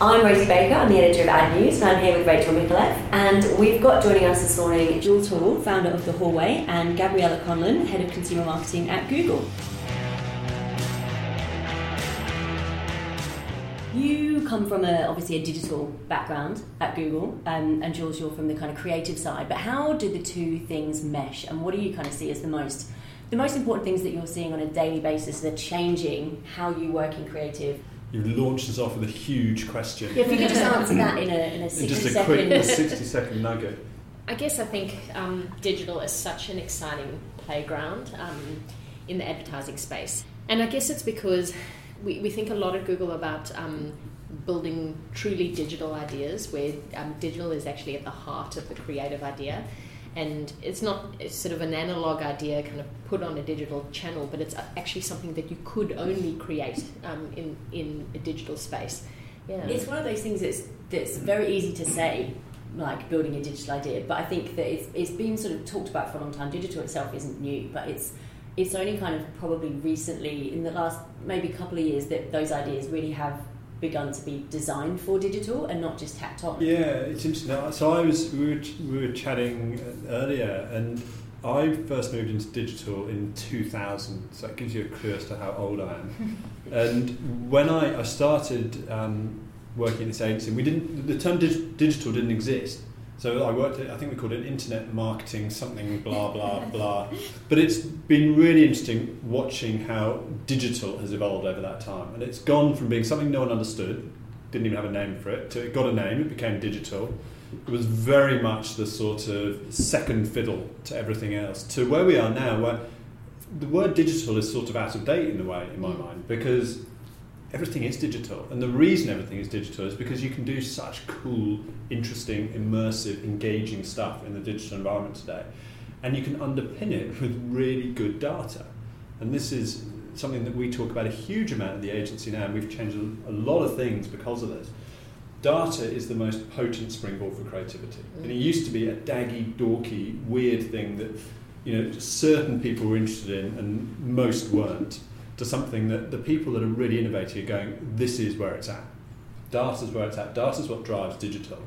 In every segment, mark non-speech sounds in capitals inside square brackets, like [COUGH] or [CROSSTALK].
I'm Rosie Baker, I'm the editor of Ad News, and I'm here with Rachel Mikolev. And we've got joining us this morning Jules Hall, founder of The Hallway, and Gabriella Conlon, head of consumer marketing at Google. You come from a obviously a digital background at Google, um, and Jules, you're from the kind of creative side. But how do the two things mesh, and what do you kind of see as the most the most important things that you're seeing on a daily basis that are changing how you work in creative? You've launched us off with a huge question. Yeah, if you could just answer that in a, in a 60 Just a second. quick [LAUGHS] 60 second nugget. I guess I think um, digital is such an exciting playground um, in the advertising space. And I guess it's because we, we think a lot at Google about um, building truly digital ideas, where um, digital is actually at the heart of the creative idea. And it's not it's sort of an analog idea kind of put on a digital channel, but it's actually something that you could only create um, in, in a digital space. Yeah. It's one of those things that's that's very easy to say, like building a digital idea. But I think that it's, it's been sort of talked about for a long time. Digital itself isn't new, but it's it's only kind of probably recently, in the last maybe couple of years, that those ideas really have begun to be designed for digital and not just tacked on. Yeah, it's interesting. So I was we were, we were chatting earlier, and I first moved into digital in 2000. So that gives you a clue as to how old I am. [LAUGHS] and when I, I started um, working in this agency, we didn't the term dig- digital didn't exist. So I worked at, I think we called it internet marketing, something blah, blah, [LAUGHS] blah. But it's been really interesting watching how digital has evolved over that time. And it's gone from being something no one understood, didn't even have a name for it, to it got a name, it became digital. It was very much the sort of second fiddle to everything else, to where we are now, where the word digital is sort of out of date in a way, in my mm. mind, because everything is digital. And the reason everything is digital is because you can do such cool, interesting, immersive, engaging stuff in the digital environment today. And you can underpin it [LAUGHS] with really good data. And this is something that we talk about a huge amount at the agency now, and we've changed a, lot of things because of this. Data is the most potent springboard for creativity. And it used to be a daggy, dorky, weird thing that you know certain people were interested in and most weren't to something that the people that are really innovating are going, this is where it's at. Data is where it's at. Data is what drives digital.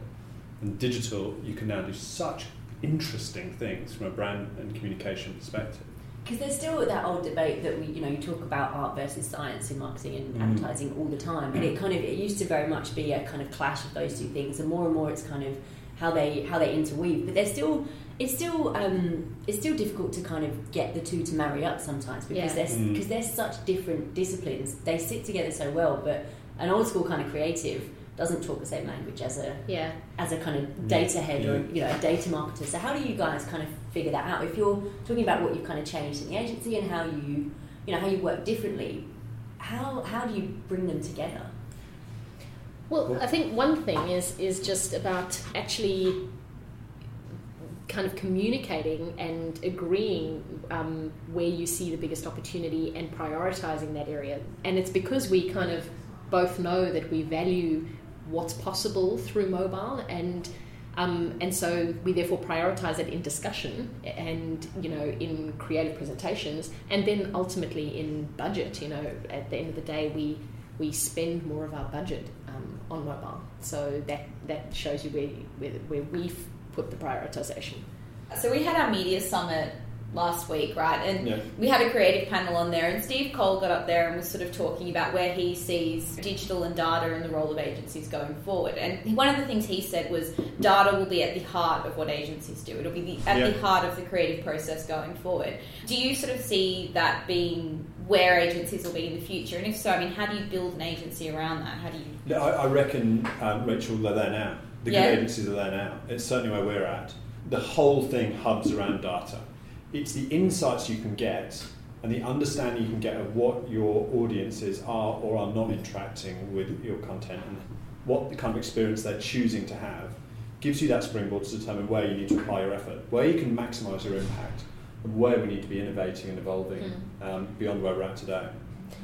And digital, you can now do such interesting things from a brand and communication perspective. Because there's still that old debate that we, you know, you talk about art versus science in marketing and Mm. advertising all the time, and it kind of it used to very much be a kind of clash of those two things, and more and more it's kind of how they how they interweave. But there's still it's still um, it's still difficult to kind of get the two to marry up sometimes because Yeah. they're Mm. because they're such different disciplines. They sit together so well, but an old school kind of creative doesn't talk the same language as a yeah. as a kind of data head or you know a data marketer. So how do you guys kind of figure that out? If you're talking about what you've kind of changed in the agency and how you you know how you work differently, how how do you bring them together? Well, I think one thing is is just about actually kind of communicating and agreeing um, where you see the biggest opportunity and prioritizing that area. And it's because we kind of both know that we value what's possible through mobile and um, and so we therefore prioritize it in discussion and you know in creative presentations and then ultimately in budget you know at the end of the day we we spend more of our budget um, on mobile so that that shows you where where, where we've put the prioritization So we had our media summit last week, right? And Yeah. we had a creative panel on there, and Steve Cole got up there and was sort of talking about where he sees digital and data and the role of agencies going forward. And one of the things he said was data will be at the heart of what agencies do. It'll be the, at Yeah. the heart of the creative process going forward. Do you sort of see that being where agencies will be in the future? And if so, I mean, how do you build an agency around that? How do you? I, I reckon, um, Rachel, they're there now. The Yeah. good agencies are there now. It's certainly where we're at. The whole thing hubs around data. It's the insights you can get and the understanding you can get of what your audiences are or are not interacting with your content and what the kind of experience they're choosing to have gives you that springboard to determine where you need to apply your effort, where you can maximise your impact, and where we need to be innovating and evolving um, beyond where we're at today.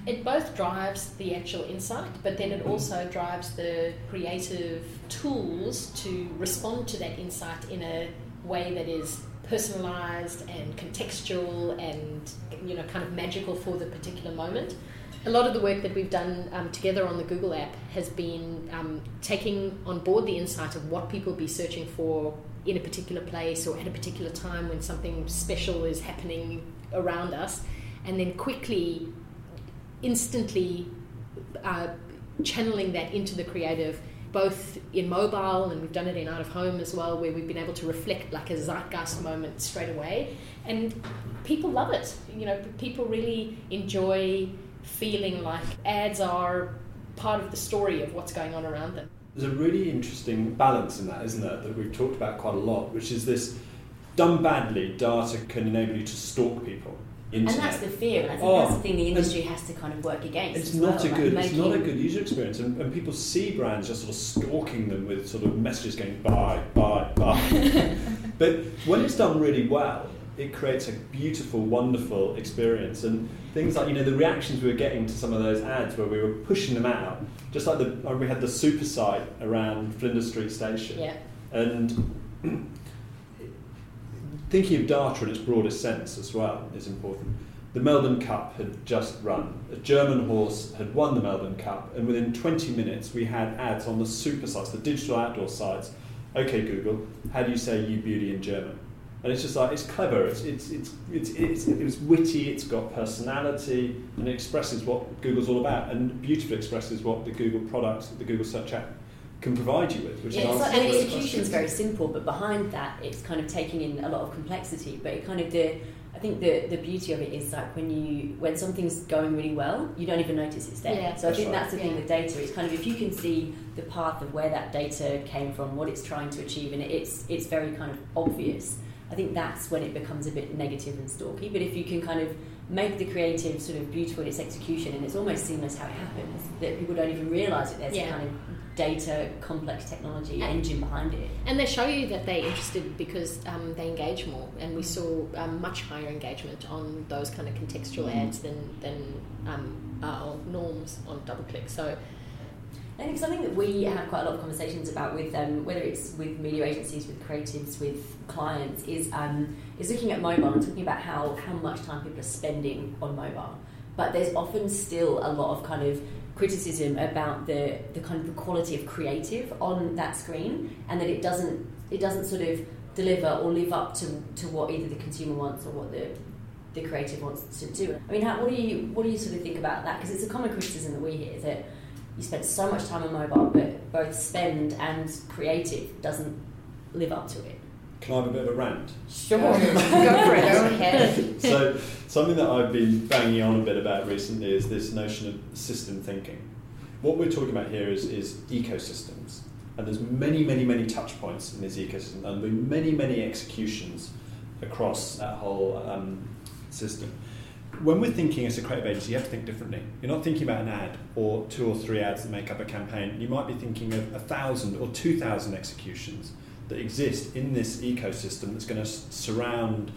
It both drives the actual insight, but then it also drives the creative tools to respond to that insight in a way that is personalized and contextual and you know kind of magical for the particular moment. A lot of the work that we've done um, together on the Google app has been um, taking on board the insight of what people will be searching for in a particular place or at a particular time when something special is happening around us, and then quickly instantly uh, channeling that into the creative, both in mobile and we've done it in out of home as well, where we've been able to reflect like a zeitgeist moment straight away, and people love it. You know, people really enjoy feeling like ads are part of the story of what's going on around them. There's a really interesting balance in that, isn't there, that we've talked about quite a lot, which is this done badly, data can enable you to stalk people. Internet. And that's the fear, and I think Oh, that's the thing the industry has to kind of work against. It's not well, a like good. It's not a good user experience, and, and people see brands just sort of stalking them with sort of messages going buy, buy, buy. [LAUGHS] but when it's done really well, it creates a beautiful, wonderful experience. And things like you know the reactions we were getting to some of those ads where we were pushing them out, just like the uh, we had the super site around Flinders Street Station. Yeah. And thinking of data in its broadest sense as well is important. The Melbourne Cup had just run. A German horse had won the Melbourne Cup, and within 20 minutes we had ads on the super sites, the digital outdoor sites. Okay, Google, how do you say you beauty in German? And it's just like it's clever. It's it's it's it's, it's, it's witty. It's got personality, and it expresses what Google's all about, and beautifully expresses what the Google products, the Google search app, can provide you with. Which Yeah, is it's like, answers and those execution is very simple, but behind that, it's kind of taking in a lot of complexity. But it kind of the, I think the the beauty of it is like when you when something's going really well, you don't even notice it's there. Yeah. so I That's think right. that's the thing Yeah. with data. It's kind of if you can see the path of where that data came from, what it's trying to achieve, and it's it's very kind of obvious. I think that's when it becomes a bit negative and stalky. But if you can kind of make the creative sort of beautiful in its execution and it's almost seamless how it happens, that people don't even realise that there's Yeah. a kind of data complex technology And- engine behind it. And they show you that they're interested because um, they engage more, and we saw um, much higher engagement on those kind of contextual ads than than um, our norms on DoubleClick. So I think something that we have quite a lot of conversations about with um, whether it's with media agencies, with creatives, with clients, is um, is looking at mobile and talking about how how much time people are spending on mobile. But there's often still a lot of kind of criticism about the the kind of the quality of creative on that screen, and that it doesn't it doesn't sort of deliver or live up to, to what either the consumer wants or what the the creative wants to do. I mean, how, what do you what do you sort of think about that? Because it's a common criticism that we hear that you spend so much time on mobile, but both spend and creative doesn't live up to it. Can I have a bit of a rant? Sure, Go for it. [LAUGHS] Ahead. [LAUGHS] so something that I've been banging on a bit about recently is this notion of system thinking. What we're talking about here is, is ecosystems, and there's many, many, many touch points in this ecosystem, and there'll many, many executions across that whole um, system. When we're thinking as a creative agency, you have to think differently. You're not thinking about an ad or two or three ads that make up a campaign. You might be thinking of a thousand or two thousand executions that exist in this ecosystem that's going to surround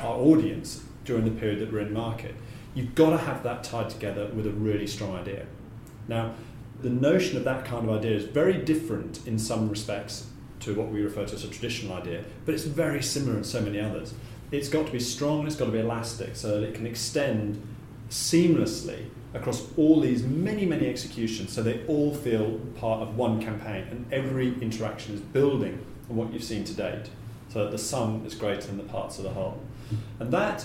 our audience during the period that we're in market. You've got to have that tied together with a really strong idea. Now, the notion of that kind of idea is very different in some respects to what we refer to as a traditional idea, but it's very similar in so many others. It's got to be strong, and it's got to be elastic, so that it can extend seamlessly across all these many, many executions, so they all feel part of one campaign, and every interaction is building on what you've seen to date, so that the sum is greater than the parts of the whole. and that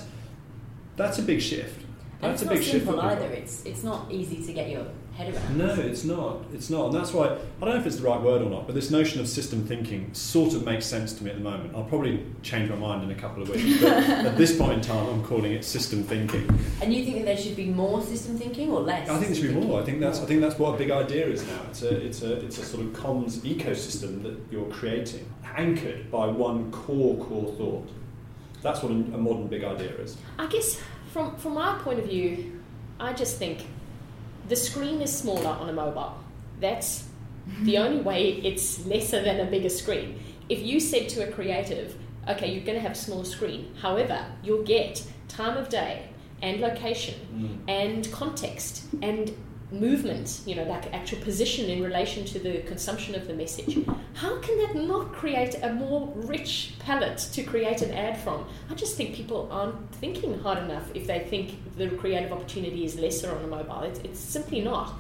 that's a big shift. And That's it's a not shift. for simple people. either. It's it's not easy to get your head around. No, it's not. It's not. And that's why I don't know if it's the right word or not, but this notion of system thinking sort of makes sense to me at the moment. I'll probably change my mind in a couple of weeks, but [LAUGHS] at this point in time, I'm calling it system thinking. And you think that there should be more system thinking or less? I think there should be system more. I think that's I think that's what a big idea is now. It's a it's a it's a sort of comms ecosystem that you're creating, anchored by one core core thought. That's what a, a modern big idea is. I guess from from our point of view, I just think the screen is smaller on a mobile. That's the [LAUGHS] only way it's lesser than a bigger screen. If you said to a creative, okay, you're going to have a smaller screen, however, you'll get time of day and location mm. and context and movement, you know, like actual position in relation to the consumption of the message. How can that not create a more rich palette to create an ad from? I just think people aren't thinking hard enough if they think the creative opportunity is lesser on a mobile. It's, it's simply not.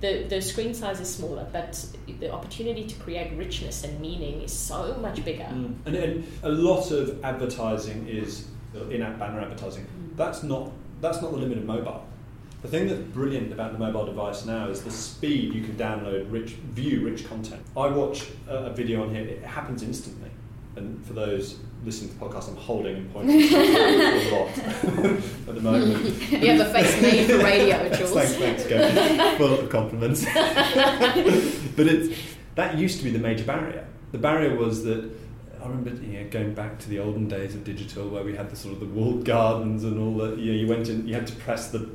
The, the screen size is smaller, but the opportunity to create richness and meaning is so much bigger. Mm. And, and a lot of advertising is in-app banner advertising. Mm. That's not that's not the limit of mobile. The thing that's brilliant about the mobile device now is the speed you can download rich, view rich content. I watch a, a video on here; it happens instantly. And for those listening to the podcast, I'm holding and pointing [LAUGHS] a lot [LAUGHS] at the moment. You have a face made for radio, Jules. thanks, thanks, Gary. [LAUGHS] Full of compliments. but it's that used to be the major barrier. The barrier was that I remember you know, going back to the olden days of digital, where we had the sort of the walled gardens and all that. You know, you went in, you had to press the.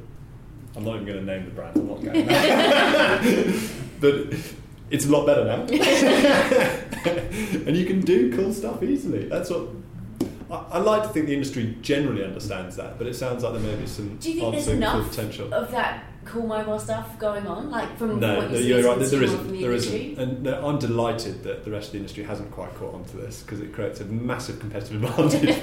I'm not even going to name the brand. I'm not going. [LAUGHS] but it's a lot better now, [LAUGHS] [LAUGHS] and you can do cool stuff easily. That's what. I, I like to think the industry generally understands that, but it sounds like there may be some Do you think there's enough potential. of that cool mobile stuff going on? Like from No, what no you see you're right. There isn't. the There isn't. And no, I'm delighted that the rest of the industry hasn't quite caught on to this because it creates a massive competitive [LAUGHS] advantage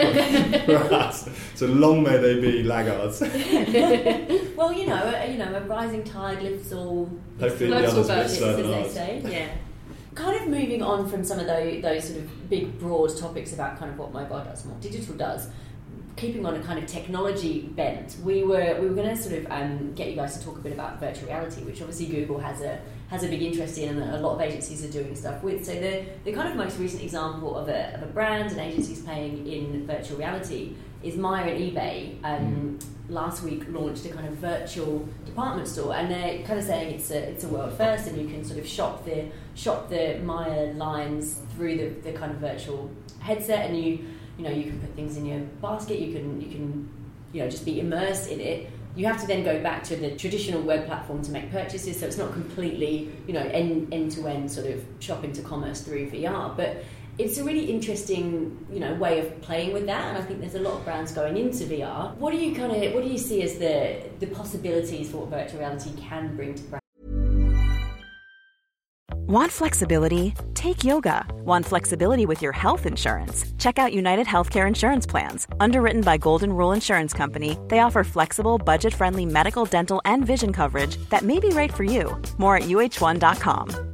for, [LAUGHS] for us. So long may they be laggards. [LAUGHS] Well, you know, a, you know, a rising tide lifts all. Hopefully the others will serve they say. Yeah. Kind of moving on from some of those, those sort of big, broad topics about kind of what mobile does and what digital does. Keeping on a kind of technology bent, we were we were going to sort of um, get you guys to talk a bit about virtual reality, which obviously Google has a has a big interest in, and a lot of agencies are doing stuff with. So the the kind of most recent example of a, of a brand and agencies playing in virtual reality is Myer and eBay. Um, last week launched a kind of virtual department store, and they're kind of saying it's a it's a world first, and you can sort of shop the shop the Myer lines through the, the kind of virtual headset, and you you know you can put things in your basket, you can you can you know just be immersed in it. You have to then go back to the traditional web platform to make purchases, so it's not completely you know end end to end sort of shopping to commerce through VR, but it's a really interesting, you know, way of playing with that, and I think there's a lot of brands going into VR. What do you kind of, what do you see as the the possibilities for what virtual reality can bring to brands? Want flexibility? Take yoga. Want flexibility with your health insurance? Check out United Healthcare Insurance Plans. Underwritten by Golden Rule Insurance Company, they offer flexible, budget friendly medical, dental, and vision coverage that may be right for you. More at uh1.com.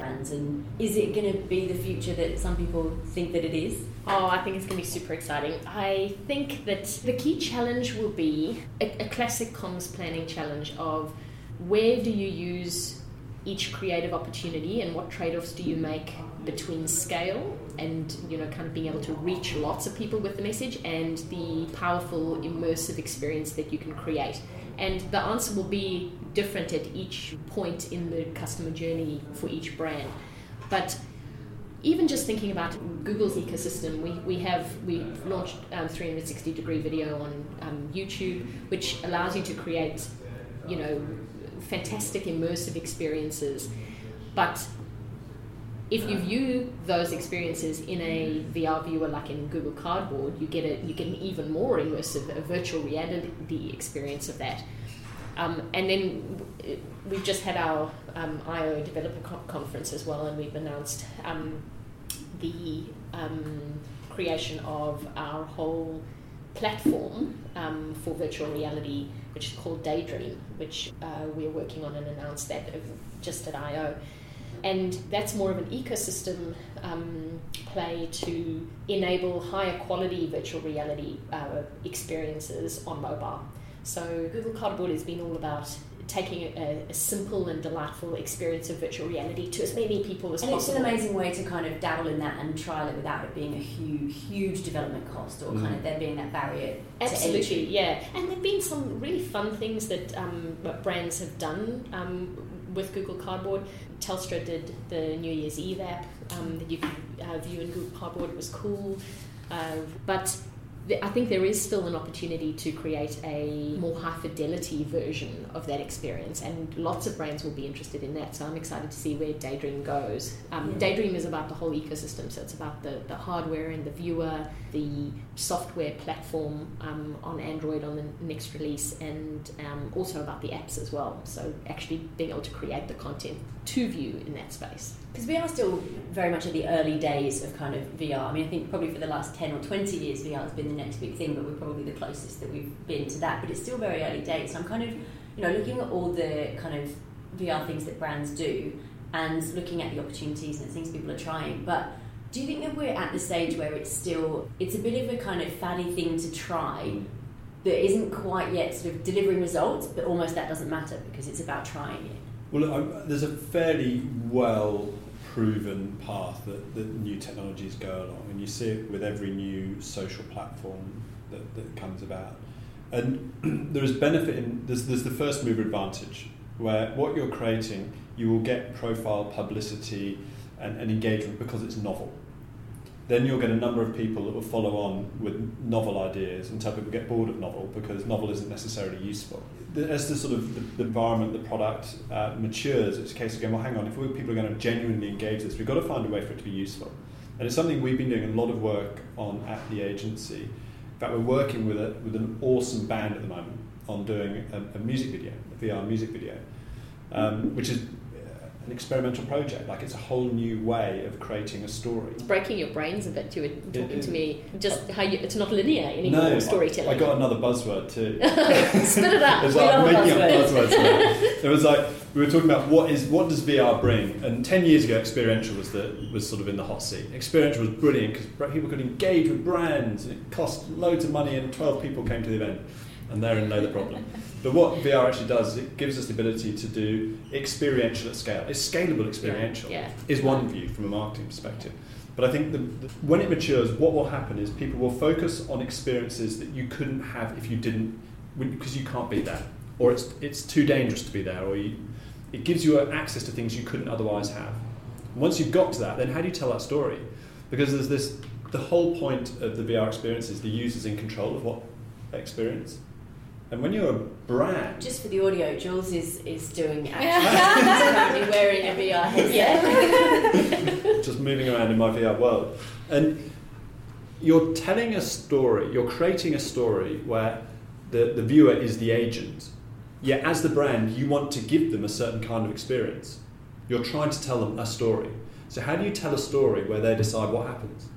And is it going to be the future that some people think that it is? Oh, I think it's going to be super exciting. I think that the key challenge will be a, a classic comms planning challenge of where do you use each creative opportunity and what trade-offs do you make between scale and you know kind of being able to reach lots of people with the message and the powerful immersive experience that you can create and the answer will be different at each point in the customer journey for each brand but even just thinking about Google's ecosystem, we, we have we launched um, 360 degree video on um, YouTube, which allows you to create, you know, fantastic immersive experiences. But if you view those experiences in a VR viewer, like in Google Cardboard, you get a you get an even more immersive, virtual reality experience of that. Um, and then we've just had our um, IO developer co- conference as well, and we've announced um, the um, creation of our whole platform um, for virtual reality, which is called Daydream, which uh, we're working on and announced that just at IO. And that's more of an ecosystem um, play to enable higher quality virtual reality uh, experiences on mobile. So Google Cardboard has been all about taking a, a, simple and delightful experience of virtual reality to as many people as and possible. And it's an amazing way to kind of dabble in that and trial it without it being a huge, huge development cost or mm. kind of there being that barrier. Absolutely, yeah. And there've been some really fun things that um, brands have done um, with Google Cardboard. Telstra did the New Year's Eve app um, that you could uh, view in Google Cardboard. It was cool. Uh, but I think there is still an opportunity to create a more high fidelity version of that experience, and lots of brands will be interested in that. So I'm excited to see where Daydream goes. Um, yeah. Daydream is about the whole ecosystem, so it's about the, the hardware and the viewer, the software platform um, on Android on the next release, and um, also about the apps as well. So actually being able to create the content to view in that space. Because we are still very much at the early days of kind of VR. I mean, I think probably for the last 10 or 20 years, VR has been the next big thing, but we're probably the closest that we've been to that. But it's still very early days. So I'm kind of, you know, looking at all the kind of VR things that brands do and looking at the opportunities and things people are trying. But do you think that we're at the stage where it's still, it's a bit of a kind of faddy thing to try that isn't quite yet sort of delivering results, but almost that doesn't matter because it's about trying it? Well, there's a fairly well proven path that, that new technologies go along, and you see it with every new social platform that, that comes about. And [CLEARS THROAT] there is benefit in there's, there's the first mover advantage, where what you're creating, you will get profile, publicity, and, and engagement because it's novel. Then you'll get a number of people that will follow on with novel ideas until people get bored of novel because novel isn't necessarily useful as the sort of the, the environment, the product uh, matures, it's a case of going, well, hang on, if we, people are going to genuinely engage this, we've got to find a way for it to be useful. And it's something we've been doing a lot of work on at the agency. In fact, we're working with, a, with an awesome band at the moment on doing a, a music video, a VR music video, um, which is an experimental project. Like it's a whole new way of creating a story. It's breaking your brains a bit. You were talking it, it, to me just how you, it's not linear anymore. No, storytelling. I, I got another buzzword too. [LAUGHS] Spit it out. it was like making up buzzwords. [LAUGHS] it was like we were talking about what is what does VR bring, and ten years ago, experiential was the was sort of in the hot seat. Experiential was brilliant because people could engage with brands. It cost loads of money, and twelve people came to the event, and therein lay the problem. But what VR actually does is it gives us the ability to do experiential at scale. It's scalable experiential, yeah, yeah. is one view from a marketing perspective. But I think the, the, when it matures, what will happen is people will focus on experiences that you couldn't have if you didn't, because you can't be there, or it's it's too dangerous to be there, or you, it gives you access to things you couldn't otherwise have. Once you've got to that, then how do you tell that story? Because there's this, the whole point of the VR experience is the user's in control of what they experience. And when you're a brand, just for the audio, Jules is is doing [LAUGHS] action. He's currently wearing a VR headset, [LAUGHS] just moving around in my VR world, and you're telling a story. You're creating a story where the the viewer is the agent. Yet, as the brand, you want to give them a certain kind of experience. You're trying to tell them a story. So, how do you tell a story where they decide what happens?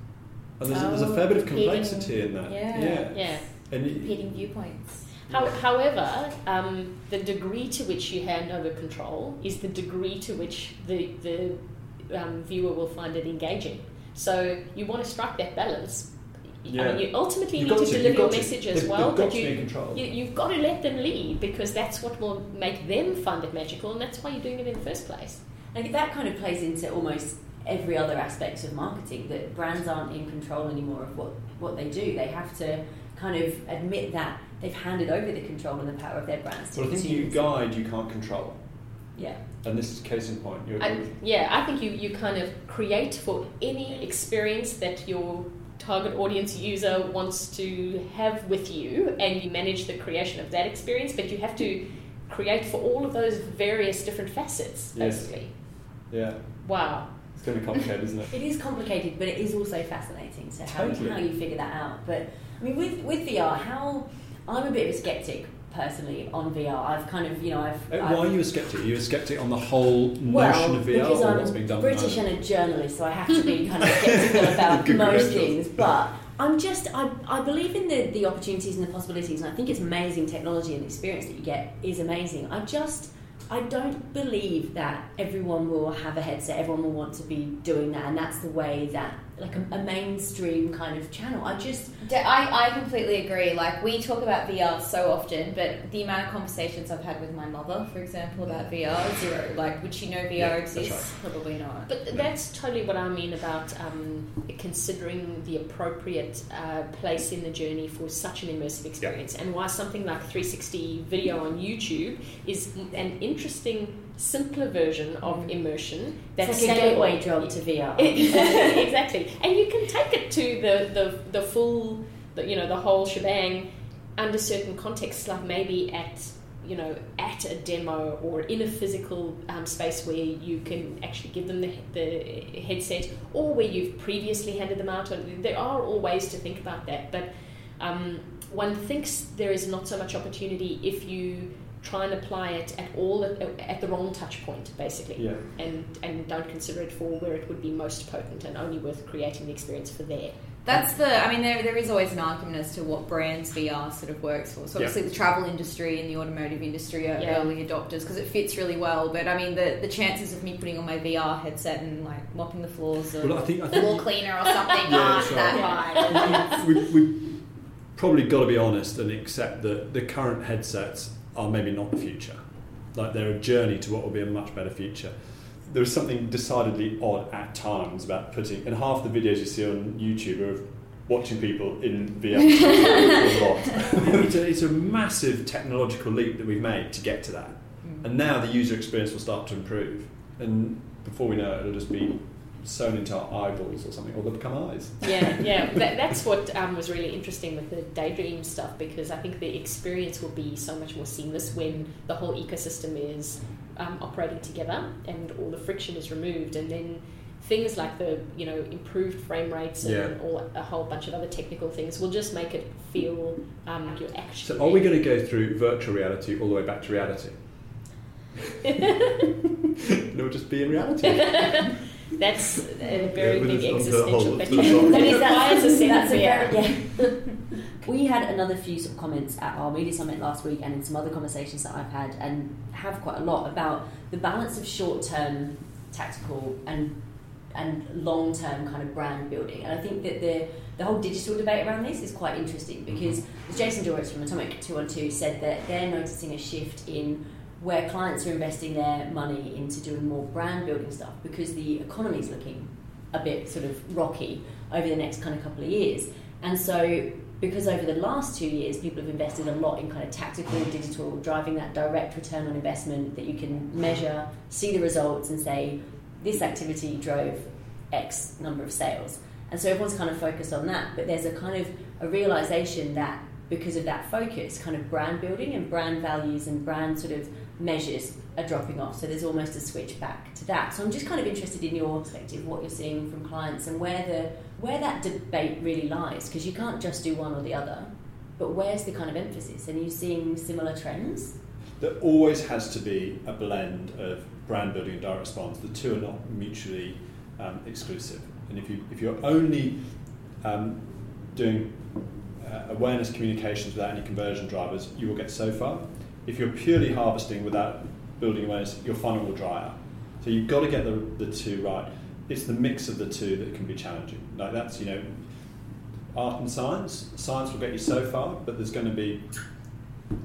And there's, oh, there's a fair bit of oh, complexity in that. Yeah, yeah. yeah. And competing viewpoints. How, however, um, the degree to which you hand over control is the degree to which the, the um, viewer will find it engaging. So you want to strike that balance. Yeah. I mean, you ultimately you've need to, to deliver your message as well, but you, you, have got to let them lead because that's what will make them find it magical, and that's why you're doing it in the first place. And that kind of plays into almost every other aspect of marketing that brands aren't in control anymore of what, what they do. They have to kind of admit that they've handed over the control and the power of their brands. Well, I think you guide, you can't control. Yeah. And this is case in point. I, yeah, I think you, you kind of create for any experience that your target audience user wants to have with you, and you manage the creation of that experience, but you have to create for all of those various different facets, basically. Yes. Yeah. Wow. It's going to be complicated, isn't it? [LAUGHS] It is complicated, but it is also fascinating. So totally. how, how you figure that out. But I mean, with with VR, how I'm a bit of a skeptic personally on VR. I've kind of, you know, I've. Eh, I've Why are you a skeptic? Are you a skeptic on the whole notion well, of VR because I'm what's being done? British and a journalist, so I have to be kind of skeptical [LAUGHS] about most things. But I'm just, I, I believe in the, the opportunities and the possibilities, and I think it's amazing technology and the experience that you get is amazing. I just, I don't believe that everyone will have a headset, everyone will want to be doing that, and that's the way that, like a, a mainstream kind of channel. I just, I, I completely agree. Like, we talk about VR so often, but the amount of conversations I've had with my mother, for example, about VR, zero. Like, would she know VR Yeah, that's exists? Probably not. But that's totally what I mean about um, considering the appropriate uh, place in the journey for such an immersive experience, and why something like 360 video on YouTube is an interesting, simpler version of immersion. That's like a gateway drug to VR. [LAUGHS] exactly, and you can take it to the the, the full, the, you know, the whole shebang under certain contexts, like maybe at you know at a demo or in a physical um, space where you can actually give them the, the headset, or where you've previously handed them out. There are all ways to think about that, but um, one thinks there is not so much opportunity if you try and apply it at all at, at the wrong touch point, basically Yeah. and and don't consider it for where it would be most potent and only worth creating the experience for there. That's the. I mean, there, there is always an argument as to what brands VR sort of works for. So Yeah. obviously, the travel industry and the automotive industry are Yeah. early adopters because it fits really well. But I mean, the, the chances of me putting on my VR headset and like mopping the floors or Well, I think I think floor cleaner or something Yeah, aren't sure. that high. we, we probably got to be honest and accept that the current headsets are maybe not the future. Like they're a journey to what will be a much better future. There is something decidedly odd at times about putting, and half the videos you see on YouTube are of watching people in VR. [LAUGHS] a lot. it's, a, it's a massive technological leap that we've made to get to that, mm. and now the user experience will start to improve. And before we know it, it'll just be sewn into our eyeballs or something, or they'll become eyes. Yeah, [LAUGHS] yeah, that, that's what um, was really interesting with the daydream stuff because I think the experience will be so much more seamless when the whole ecosystem is um, operating together and all the friction is removed, and then things like the you know improved frame rates and Yeah. all a whole bunch of other technical things will just make it feel um, like you're actually. So, are we going to go through virtual reality all the way back to reality? and it will just be in reality. [LAUGHS] That's a very Yeah, big existential question. [LAUGHS] That Is is that- why it's a that's a yeah. very- [LAUGHS] yeah. we had another few sort of comments at our media summit last week and in some other conversations that I've had and have quite a lot about the balance of short term tactical and and long term kind of brand building. And I think that the the whole digital debate around this is quite interesting because as Jason Dooris from Atomic 212 said that they're noticing a shift in where clients are investing their money into doing more brand building stuff because the economy is looking a bit sort of rocky over the next kind of couple of years. And so, because over the last two years, people have invested a lot in kind of tactical digital, driving that direct return on investment that you can measure, see the results, and say, this activity drove X number of sales. And so everyone's kind of focused on that. But there's a kind of a realization that because of that focus, kind of brand building and brand values and brand sort of measures are dropping off. So there's almost a switch back to that. So I'm just kind of interested in your perspective, what you're seeing from clients and where the where that debate really lies, because you can't just do one or the other. But where's the kind of emphasis? And are you seeing similar trends? there always has to be a blend of brand building and direct response. The two are not mutually um, exclusive. And if you if you're only um, doing uh, awareness communications without any conversion drivers, you will get so far. If you're purely harvesting without building awareness, your funnel will dry out. So you've got to get the, the two right. It's the mix of the two that can be challenging. Like that's you know, art and science. Science will get you so far, but there's going to be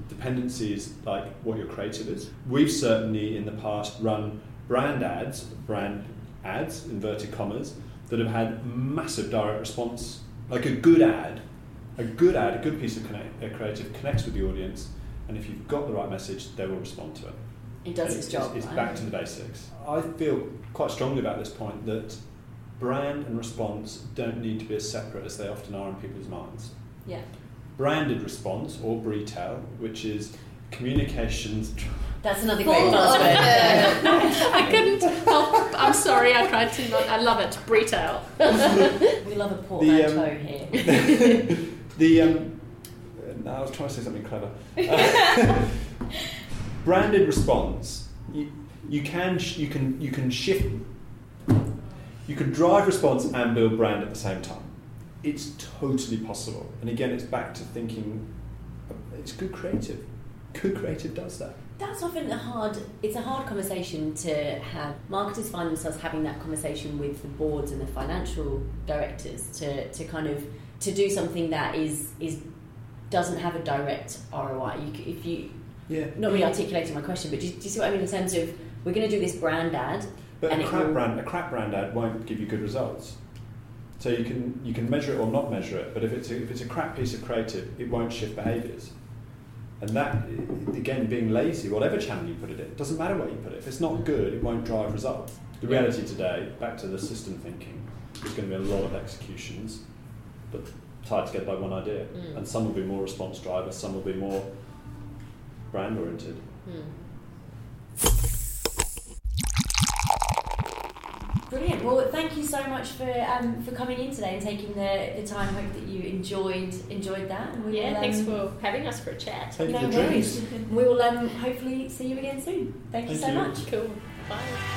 dependencies like what your creative is. We've certainly in the past run brand ads, brand ads, inverted commas, that have had massive direct response. Like a good ad, a good ad, a good piece of connect, creative connects with the audience, and if you've got the right message, they will respond to it. It does And its job. It's, right? back to the basics. I feel quite strongly about this point that brand and response don't need to be as separate as they often are in people's minds. Yeah. Branded response or retail, which is communications. That's another Full great of buzzword. the- I couldn't help. I'm sorry, I tried to not. I love it. Retail. [LAUGHS] we love a portmanteau um, here. [LAUGHS] the um, No, I was trying to say something clever. Uh, [LAUGHS] branded response. You, you can you can you can shift. You can drive response and build brand at the same time. It's totally possible. And again, it's back to thinking. It's good creative. Good creative does that. That's often a hard. It's a hard conversation to have. Marketers find themselves having that conversation with the boards and the financial directors to, to kind of to do something that is is doesn't have a direct ROI. You, if you Yeah. not really articulating my question, but do you, do you see what I mean in terms of we're going to do this brand ad, But and a crap will- brand, a crap brand ad won't give you good results. So you can you can measure it or not measure it, but if it's a, if it's a crap piece of creative, it won't shift behaviours. And that again, being lazy, whatever channel you put it in, doesn't matter where you put it. If it's not good, it won't drive results. The reality today, back to the system thinking, there's going to be a lot of executions, but tied together by one idea. Mm. And some will be more response drivers, some will be more brand oriented. Brilliant. Well, thank you so much for um, for coming in today and taking the, the time. Hope that you enjoyed enjoyed that. And we Yeah, will, thanks um, for having us for a chat. Thank you No for worries. We will um, hopefully see you again soon. Thank, you so you. much. Cool. Bye.